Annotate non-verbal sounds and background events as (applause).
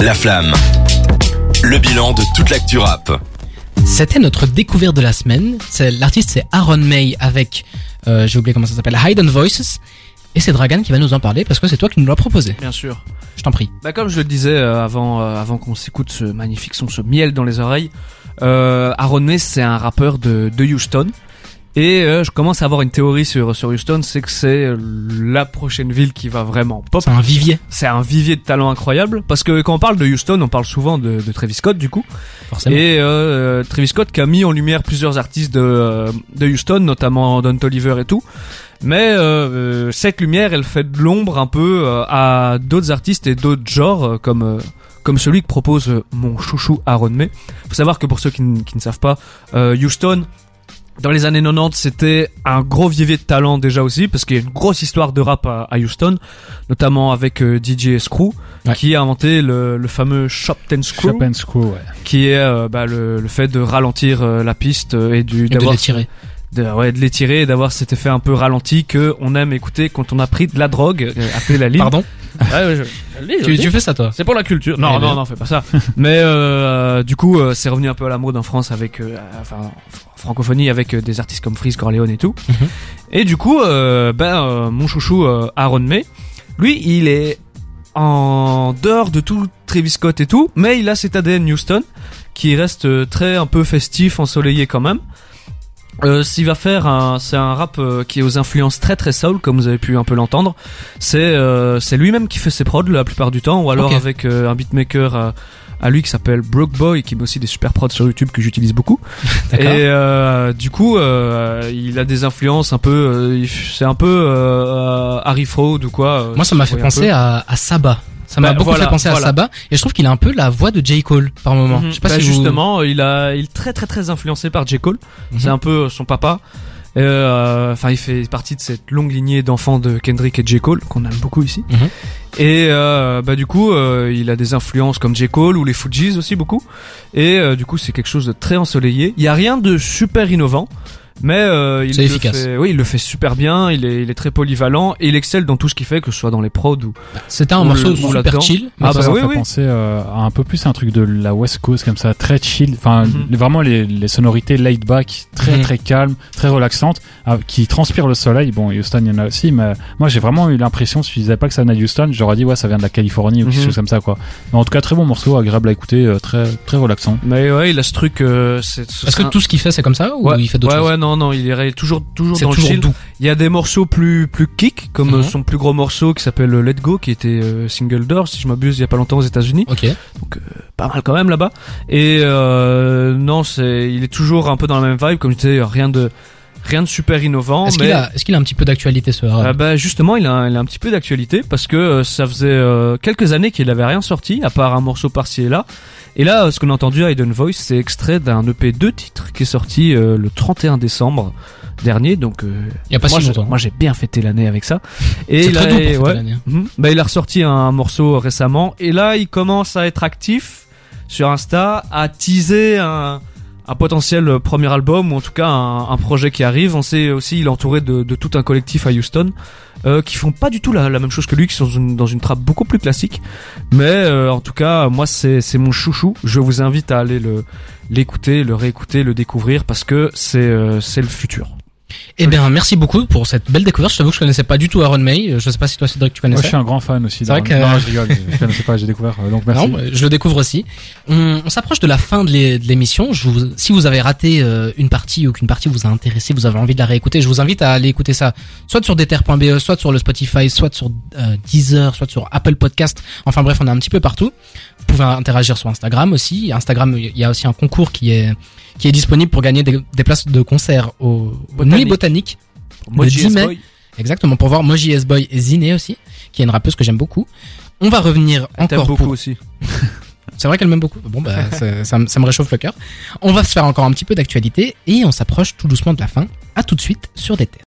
La Flamme. Le bilan de toute l'actu rap. C'était notre découverte de la semaine. C'est l'artiste c'est Aaron May avec euh, j'ai oublié comment ça s'appelle Hidden Voices et c'est Dragan qui va nous en parler parce que c'est toi qui nous l'as proposé. Bien sûr. Je t'en prie. Bah comme je le disais euh, avant euh, avant qu'on s'écoute ce magnifique son, ce miel dans les oreilles, euh, Aaron May c'est un rappeur de, de Houston. Et euh, je commence à avoir une théorie sur sur Houston, c'est que c'est euh, la prochaine ville qui va vraiment pop. C'est un vivier C'est un vivier de talent incroyable parce que quand on parle de Houston, on parle souvent de, de Travis Scott du coup. forcément. Et euh, Travis Scott qui a mis en lumière plusieurs artistes de, euh, de Houston, notamment Don Toliver et tout. Mais euh, euh, cette lumière, elle fait de l'ombre un peu euh, à d'autres artistes et d'autres genres euh, comme euh, comme celui que propose euh, mon chouchou Aaron May. Faut savoir que pour ceux qui, qui ne savent pas, euh, Houston dans les années 90, c'était un gros vivier de talent déjà aussi, parce qu'il y a une grosse histoire de rap à, à Houston, notamment avec euh, DJ Screw, Ouais. qui a inventé le, le fameux Shop Ten Screw Chopin School, ouais. qui est euh, bah, le, le fait de ralentir euh, la piste et du de d'avoir les tirer. de, ouais, de l'étirer et d'avoir cet effet un peu ralenti que on aime écouter quand on a pris de la drogue appelée la ligne. Pardon? Ouais, (laughs) ouais, je- je le dis, je le tu, dis. tu fais ça toi C'est pour la culture. Non, Eh non, bien. non, fais pas ça. (laughs) Mais euh, du coup, euh, c'est revenu un peu à la mode en France avec, euh, enfin, en francophonie avec euh, des artistes comme Freeze, Corleone et tout. Mhm. Et du coup, euh, ben, euh, mon chouchou euh, Aaron May, lui, il est en dehors de tout Travis Scott et tout, mais il a cet ADN Houston qui reste euh, très un peu festif, ensoleillé quand même. Euh, s'il va faire un, c'est un rap euh, qui est aux influences très très soul, comme vous avez pu un peu l'entendre. C'est euh, c'est lui-même qui fait ses prods la plupart du temps, ou alors avec euh, un beatmaker à, à lui qui s'appelle Broke Boy, qui met aussi des super prods sur YouTube que j'utilise beaucoup. (laughs) Et euh, du coup, euh, il a des influences un peu, euh, c'est un peu euh, Harry Fraud ou quoi. euh, Moi ça m'a fait penser à, à Saba. Ça m'a Bah, beaucoup voilà, fait penser voilà. à Saba et je trouve qu'il a un peu la voix de J Cole par moment. Je sais pas Bah, si vous- justement, il a, il est très très très influencé par J Cole. Mhm. C'est un peu son papa. Euh, Enfin, il fait partie de cette longue lignée d'enfants de Kendrick et J Cole qu'on aime beaucoup ici. Mhm. Et euh, bah du coup, euh, il a des influences comme J Cole ou les Fujis aussi beaucoup. Et euh, du coup, c'est quelque chose de très ensoleillé. Il y a rien de super innovant. Mais euh, il le efficace. fait, oui, il le fait super bien. Il est, il est très polyvalent et il excelle dans tout ce qu'il fait, que ce soit dans les prods ou. C'était un ou morceau le- super chill. Ah Ah bah ça, oui, ça fait oui. penser euh, à un peu plus un truc de la West Coast comme ça, très chill. Enfin, Mhm. vraiment les, les sonorités laid back, très Mhm. très calmes, très relaxantes, ah, qui transpirent le soleil. Bon, Houston, il y en a aussi, mais moi j'ai vraiment eu l'impression, si je disais pas que ça venait de Houston, j'aurais dit ouais, ça vient de la Californie ou quelque Mhm. chose comme ça quoi. Mais en tout cas, très bon morceau, agréable à écouter, euh, très très relaxant. Mais ouais, il a ce truc. Euh, Est-ce que tout ce qu'il fait c'est comme ça ou ouais, il fait d'autres ouais, choses? ouais, non, non, il est toujours, toujours dans le chill. doux. Il y a des morceaux plus plus kick, comme Mhm. euh, son plus gros morceau qui s'appelle euh, Let Go, qui était euh, single door, si je m'abuse, il y a pas longtemps aux États-Unis. Ok. Pas mal quand même là-bas. Et euh, non, c'est, il est toujours un peu dans la même vibe, comme je disais, rien de rien de super innovant. Est-ce mais qu'il a, est-ce qu'il a un petit peu d'actualité ce euh, rap bah justement, il a, un- il a un petit peu d'actualité parce que euh, ça faisait euh, quelques années qu'il avait rien sorti, à part un morceau par-ci et là. Et là, euh, ce qu'on a entendu à Hidden Voice, c'est extrait d'un EP deux titres qui est sorti euh, le 31 décembre dernier. Donc, euh, Il y a pas moi, si longtemps. moi, j'ai bien fêté l'année avec ça. (laughs) Et C'est il très a, doux pour fêter ouais. Mhm. Bah, il a ressorti un morceau récemment et là, il commence à être actif sur Insta, à teaser un, un potentiel euh, premier album ou en tout cas un, projet qui arrive. On sait aussi, il est entouré de, de tout un collectif à Houston euh, qui font pas du tout la, même chose que lui, qui sont dans une, dans une trappe beaucoup plus classique. Mais euh, en tout cas, moi, c'est c'est mon chouchou. Je vous invite à aller le l'écouter, le réécouter, le découvrir parce que c'est euh, c'est le futur. Eh bien, merci beaucoup pour cette belle découverte. Je t'avoue que je connaissais pas du tout Aaron May. Je sais pas si toi, Cédric, tu Moi, connaissais. je suis un grand fan aussi. C'est vrai que- Non, je (laughs) rigole, je connaissais pas, j'ai découvert. euh, Donc merci. Non, je le découvre aussi. On, on s'approche de la fin de l'é- de l'émission. Si vous avez raté euh, une partie ou qu'une partie vous a intéressé, vous avez envie de la réécouter, je vous invite à aller écouter ça, soit sur deter.be, soit sur le Spotify, soit sur euh, Deezer, soit sur Apple Podcast. Enfin bref, on est un petit peu partout. Vous pouvez interagir sur Instagram aussi. Instagram, il y a aussi un concours qui est qui est disponible pour gagner des, des places de concert au Botanique. Moji 10 mai. Exactement, pour voir Moji S-Boy et Ziné aussi, qui est une rappeuse que j'aime beaucoup. On va revenir T'aimes encore beaucoup pour aussi. (laughs) c'est vrai qu'elle m'aime beaucoup. Bon, bah, (laughs) ça, me- ça me réchauffe le cœur. On va se faire encore un petit peu d'actualité et on s'approche tout doucement de la fin. À tout de suite sur des terres.